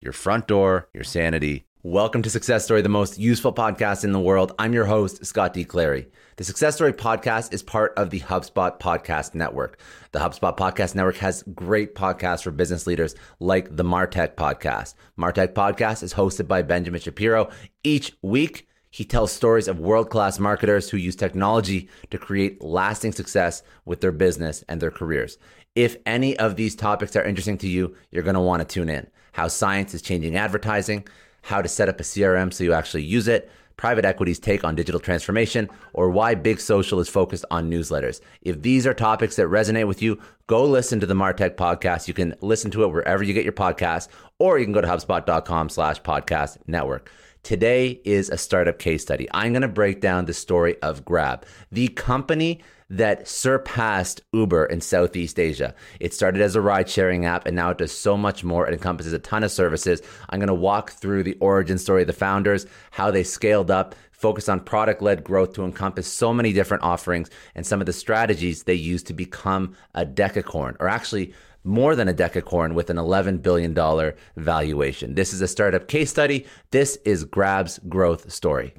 your front door, your sanity. Welcome to Success Story, the most useful podcast in the world. I'm your host, Scott D. Clary. The Success Story podcast is part of the HubSpot Podcast Network. The HubSpot Podcast Network has great podcasts for business leaders like the Martech Podcast. Martech Podcast is hosted by Benjamin Shapiro. Each week, he tells stories of world class marketers who use technology to create lasting success with their business and their careers. If any of these topics are interesting to you, you're going to want to tune in how science is changing advertising, how to set up a CRM so you actually use it, private equity's take on digital transformation, or why Big Social is focused on newsletters. If these are topics that resonate with you, go listen to the Martech podcast. You can listen to it wherever you get your podcasts, or you can go to HubSpot.com slash podcast network. Today is a startup case study. I'm going to break down the story of Grab, the company that surpassed Uber in Southeast Asia. It started as a ride sharing app and now it does so much more. It encompasses a ton of services. I'm going to walk through the origin story of the founders, how they scaled up, focused on product led growth to encompass so many different offerings, and some of the strategies they used to become a decacorn, or actually more than a decacorn with an $11 billion valuation. This is a startup case study. This is Grab's growth story.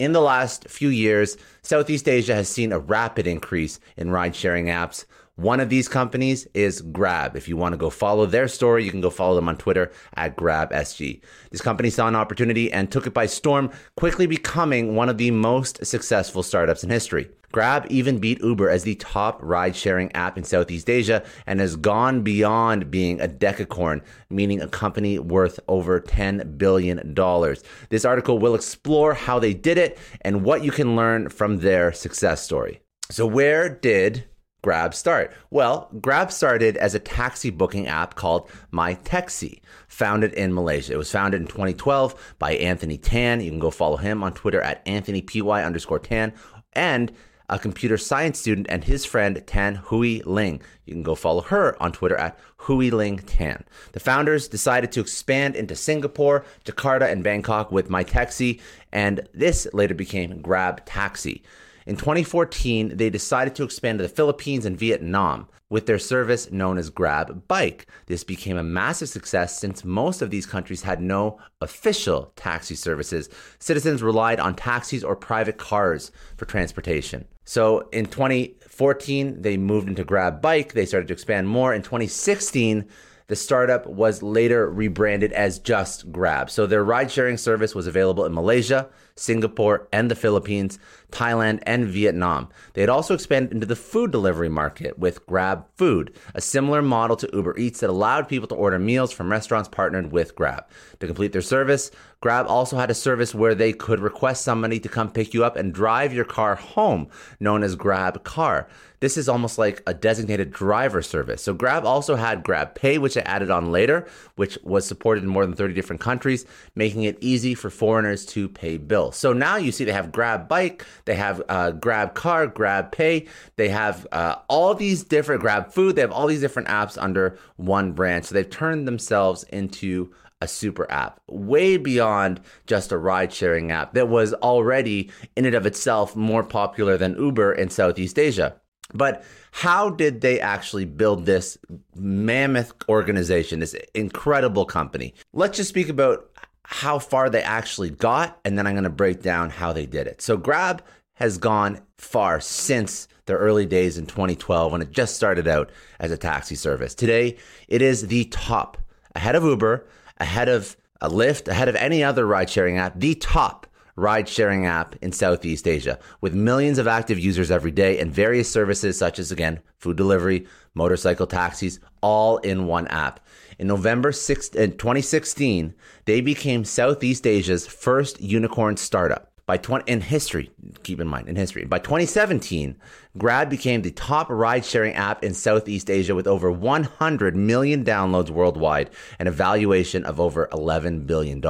In the last few years, Southeast Asia has seen a rapid increase in ride sharing apps. One of these companies is Grab. If you want to go follow their story, you can go follow them on Twitter at GrabSG. This company saw an opportunity and took it by storm, quickly becoming one of the most successful startups in history. Grab even beat Uber as the top ride sharing app in Southeast Asia and has gone beyond being a decacorn, meaning a company worth over $10 billion. This article will explore how they did it and what you can learn from their success story. So, where did Grab start? Well, Grab started as a taxi booking app called MyTaxi, founded in Malaysia. It was founded in 2012 by Anthony Tan. You can go follow him on Twitter at AnthonyPY underscore Tan. And a computer science student, and his friend Tan Hooi Ling. You can go follow her on Twitter at Hooi Ling Tan. The founders decided to expand into Singapore, Jakarta, and Bangkok with MyTaxi, and this later became Grab Taxi. In 2014, they decided to expand to the Philippines and Vietnam with their service known as Grab Bike. This became a massive success since most of these countries had no official taxi services. Citizens relied on taxis or private cars for transportation. So in 2014, they moved into Grab Bike. They started to expand more. In 2016, the startup was later rebranded as just Grab. So their ride sharing service was available in Malaysia, Singapore, and the Philippines, Thailand, and Vietnam. They had also expanded into the food delivery market with Grab Food, a similar model to Uber Eats that allowed people to order meals from restaurants partnered with Grab. To complete their service, Grab also had a service where they could request somebody to come pick you up and drive your car home, known as Grab Car. This is almost like a designated driver service. So Grab also had Grab Pay, which I added on later, which was supported in more than 30 different countries, making it easy for foreigners to pay bills. So now you see they have Grab Bike, they have uh, Grab Car, Grab Pay, they have uh, all these different Grab Food, they have all these different apps under one brand. So they've turned themselves into a super app, way beyond just a ride sharing app that was already in and of itself more popular than Uber in Southeast Asia. But how did they actually build this mammoth organization, this incredible company? Let's just speak about how far they actually got, and then I'm going to break down how they did it. So, Grab has gone far since the early days in 2012 when it just started out as a taxi service. Today, it is the top, ahead of Uber, ahead of a Lyft, ahead of any other ride sharing app, the top ride sharing app in Southeast Asia with millions of active users every day and various services such as, again, food delivery, motorcycle taxis, all in one app. In November 6, 2016, they became Southeast Asia's first unicorn startup. By 20, in history, keep in mind, in history, by 2017, Grab became the top ride sharing app in Southeast Asia with over 100 million downloads worldwide and a valuation of over $11 billion,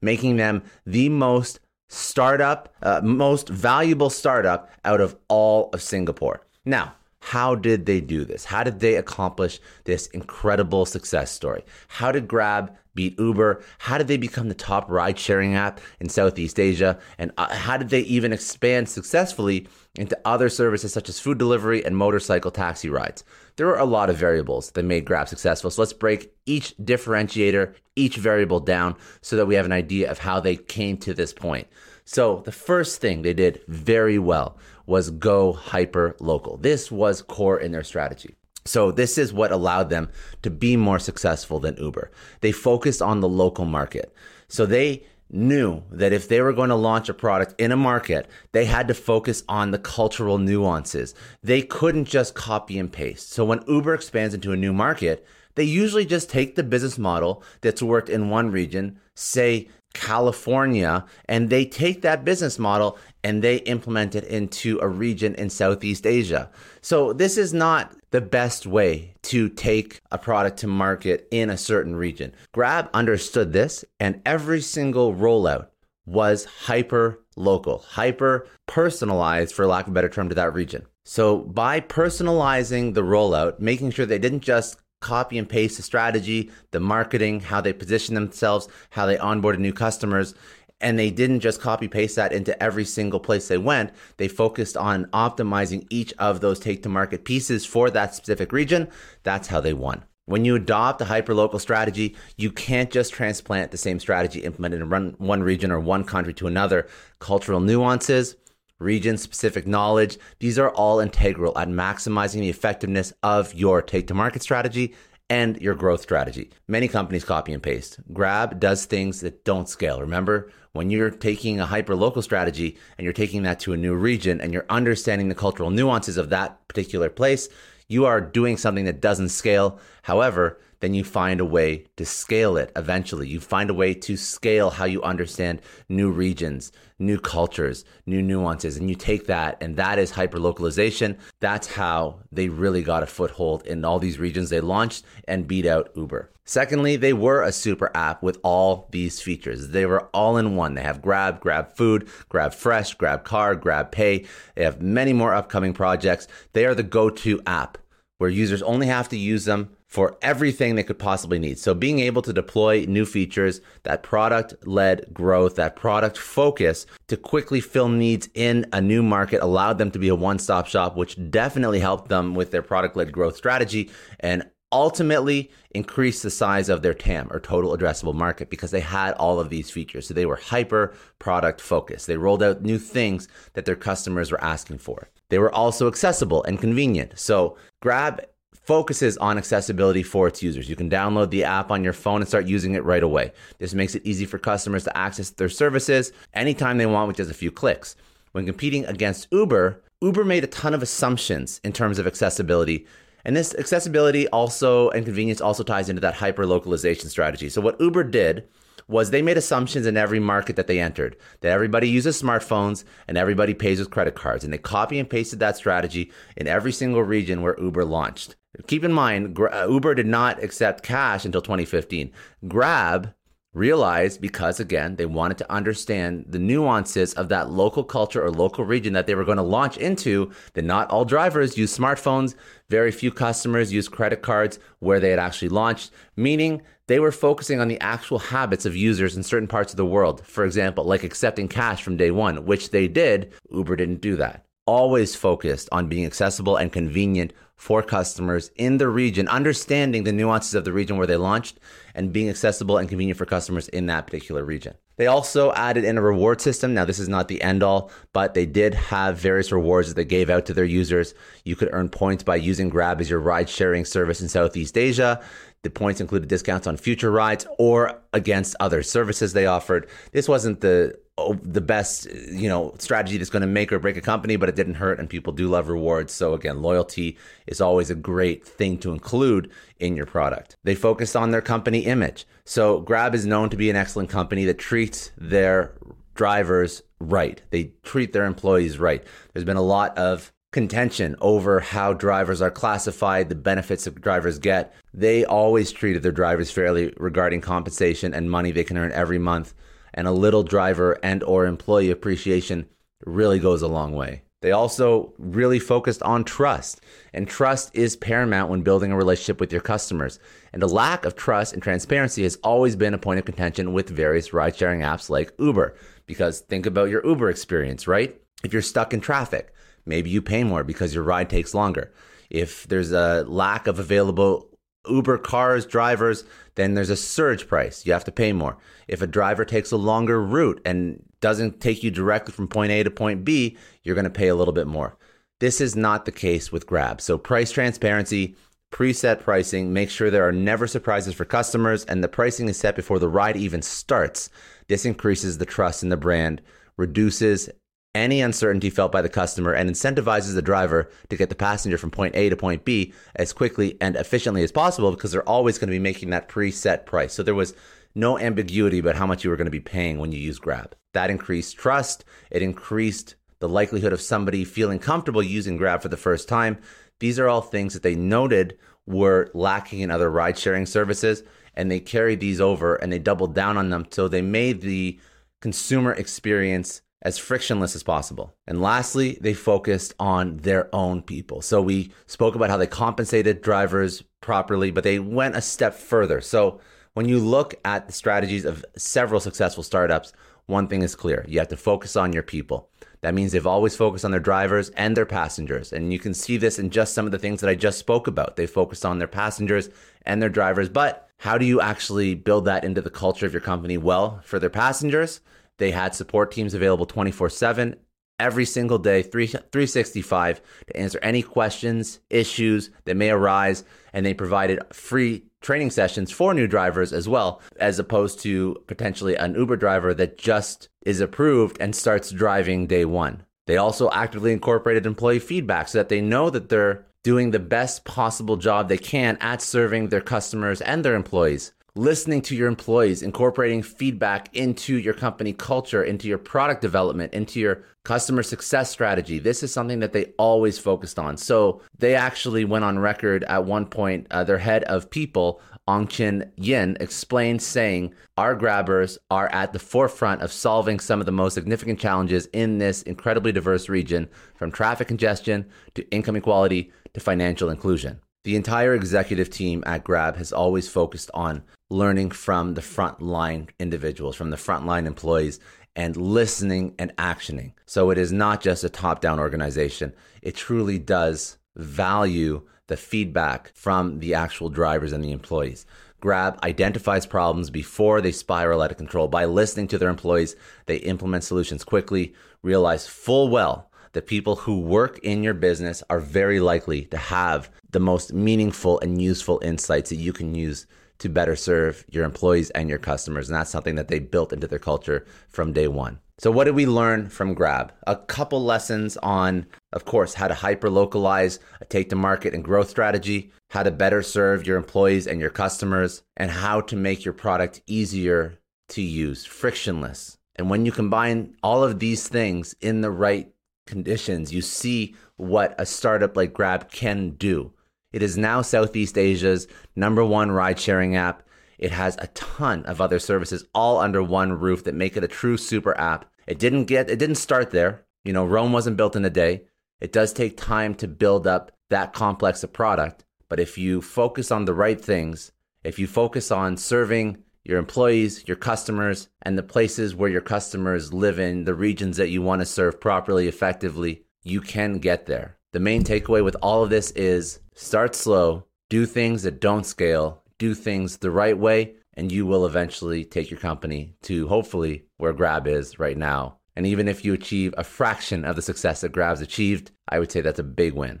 making them the most startup, uh, most valuable startup out of all of Singapore. Now, how did they do this? How did they accomplish this incredible success story? How did Grab beat Uber? How did they become the top ride sharing app in Southeast Asia? And uh, how did they even expand successfully into other services such as food delivery and motorcycle taxi rides? There are a lot of variables that made Grab successful. So let's break each differentiator, each variable down so that we have an idea of how they came to this point. So the first thing they did very well was go hyper local. This was core in their strategy. So this is what allowed them to be more successful than Uber. They focused on the local market. So they knew that if they were going to launch a product in a market, they had to focus on the cultural nuances. They couldn't just copy and paste. So when Uber expands into a new market, they usually just take the business model that's worked in one region, say California, and they take that business model and they implement it into a region in Southeast Asia. So, this is not the best way to take a product to market in a certain region. Grab understood this, and every single rollout was hyper local, hyper personalized, for lack of a better term, to that region. So, by personalizing the rollout, making sure they didn't just copy and paste the strategy, the marketing, how they position themselves, how they onboarded new customers. And they didn't just copy paste that into every single place they went. They focused on optimizing each of those take to market pieces for that specific region. That's how they won. When you adopt a hyperlocal strategy, you can't just transplant the same strategy implemented in one region or one country to another. Cultural nuances, region specific knowledge. These are all integral at maximizing the effectiveness of your take to market strategy and your growth strategy. Many companies copy and paste. Grab does things that don't scale. Remember, when you're taking a hyper local strategy and you're taking that to a new region and you're understanding the cultural nuances of that particular place, you are doing something that doesn't scale. However, then you find a way to scale it eventually. You find a way to scale how you understand new regions, new cultures, new nuances, and you take that, and that is hyperlocalization. That's how they really got a foothold in all these regions they launched and beat out Uber. Secondly, they were a super app with all these features. They were all in one. They have Grab, Grab Food, Grab Fresh, Grab Car, Grab Pay. They have many more upcoming projects. They are the go to app where users only have to use them for everything they could possibly need. So being able to deploy new features, that product led growth, that product focus to quickly fill needs in a new market allowed them to be a one stop shop, which definitely helped them with their product led growth strategy and ultimately increase the size of their TAM or total addressable market because they had all of these features. So they were hyper product focused. They rolled out new things that their customers were asking for. They were also accessible and convenient. So Grab focuses on accessibility for its users. You can download the app on your phone and start using it right away. This makes it easy for customers to access their services anytime they want with just a few clicks. When competing against Uber, Uber made a ton of assumptions in terms of accessibility. And this accessibility also and convenience also ties into that hyper localization strategy. So, what Uber did was they made assumptions in every market that they entered that everybody uses smartphones and everybody pays with credit cards. And they copy and pasted that strategy in every single region where Uber launched. Keep in mind, Uber did not accept cash until 2015. Grab realized because again they wanted to understand the nuances of that local culture or local region that they were going to launch into that not all drivers use smartphones. Very few customers use credit cards where they had actually launched meaning they were focusing on the actual habits of users in certain parts of the world. For example like accepting cash from day one which they did. Uber didn't do that. Always focused on being accessible and convenient for customers in the region, understanding the nuances of the region where they launched and being accessible and convenient for customers in that particular region. They also added in a reward system. Now, this is not the end all, but they did have various rewards that they gave out to their users. You could earn points by using Grab as your ride sharing service in Southeast Asia. The points included discounts on future rides or against other services they offered. This wasn't the Oh, the best you know strategy that's going to make or break a company, but it didn't hurt, and people do love rewards. So again, loyalty is always a great thing to include in your product. They focused on their company image. So Grab is known to be an excellent company that treats their drivers right. They treat their employees right. There's been a lot of contention over how drivers are classified, the benefits that drivers get. They always treated their drivers fairly regarding compensation and money they can earn every month. And a little driver and or employee appreciation really goes a long way. They also really focused on trust, and trust is paramount when building a relationship with your customers. And a lack of trust and transparency has always been a point of contention with various ride sharing apps like Uber. Because think about your Uber experience, right? If you're stuck in traffic, Maybe you pay more because your ride takes longer. If there's a lack of available Uber cars, drivers, then there's a surge price. You have to pay more. If a driver takes a longer route and doesn't take you directly from point A to point B, you're going to pay a little bit more. This is not the case with Grab. So, price transparency, preset pricing, make sure there are never surprises for customers, and the pricing is set before the ride even starts. This increases the trust in the brand, reduces any uncertainty felt by the customer and incentivizes the driver to get the passenger from point A to point B as quickly and efficiently as possible because they're always going to be making that preset price. So there was no ambiguity about how much you were going to be paying when you use Grab. That increased trust. It increased the likelihood of somebody feeling comfortable using Grab for the first time. These are all things that they noted were lacking in other ride sharing services, and they carried these over and they doubled down on them. So they made the consumer experience as frictionless as possible. And lastly, they focused on their own people. So we spoke about how they compensated drivers properly, but they went a step further. So when you look at the strategies of several successful startups, one thing is clear you have to focus on your people. That means they've always focused on their drivers and their passengers. And you can see this in just some of the things that I just spoke about. They focused on their passengers and their drivers. But how do you actually build that into the culture of your company? Well, for their passengers, they had support teams available 24 7 every single day, 3, 365 to answer any questions, issues that may arise. And they provided free training sessions for new drivers as well, as opposed to potentially an Uber driver that just is approved and starts driving day one. They also actively incorporated employee feedback so that they know that they're doing the best possible job they can at serving their customers and their employees listening to your employees, incorporating feedback into your company culture, into your product development, into your customer success strategy. This is something that they always focused on. So they actually went on record at one point, uh, their head of people, Ong Chin Yin, explained saying, Our grabbers are at the forefront of solving some of the most significant challenges in this incredibly diverse region, from traffic congestion to income equality to financial inclusion. The entire executive team at Grab has always focused on learning from the frontline individuals, from the frontline employees, and listening and actioning. So it is not just a top down organization, it truly does value the feedback from the actual drivers and the employees. Grab identifies problems before they spiral out of control. By listening to their employees, they implement solutions quickly, realize full well that people who work in your business are very likely to have the most meaningful and useful insights that you can use to better serve your employees and your customers. And that's something that they built into their culture from day one. So, what did we learn from Grab? A couple lessons on, of course, how to hyper localize a take to market and growth strategy, how to better serve your employees and your customers, and how to make your product easier to use, frictionless. And when you combine all of these things in the right conditions, you see what a startup like Grab can do. It is now Southeast Asia's number one ride sharing app. It has a ton of other services all under one roof that make it a true super app. It didn't get it didn't start there. You know, Rome wasn't built in a day. It does take time to build up that complex a product, but if you focus on the right things, if you focus on serving your employees, your customers, and the places where your customers live in, the regions that you want to serve properly, effectively, you can get there. The main takeaway with all of this is start slow, do things that don't scale, do things the right way, and you will eventually take your company to hopefully where Grab is right now. And even if you achieve a fraction of the success that Grab's achieved, I would say that's a big win.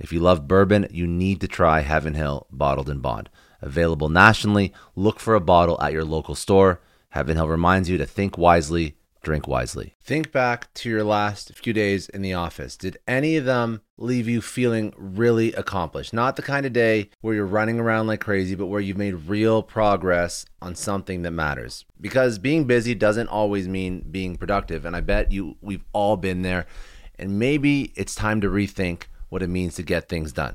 If you love bourbon, you need to try Heaven Hill Bottled and Bond. Available nationally, look for a bottle at your local store. Heaven Hill reminds you to think wisely, drink wisely. Think back to your last few days in the office. Did any of them leave you feeling really accomplished? Not the kind of day where you're running around like crazy, but where you've made real progress on something that matters. Because being busy doesn't always mean being productive, and I bet you we've all been there. And maybe it's time to rethink what it means to get things done.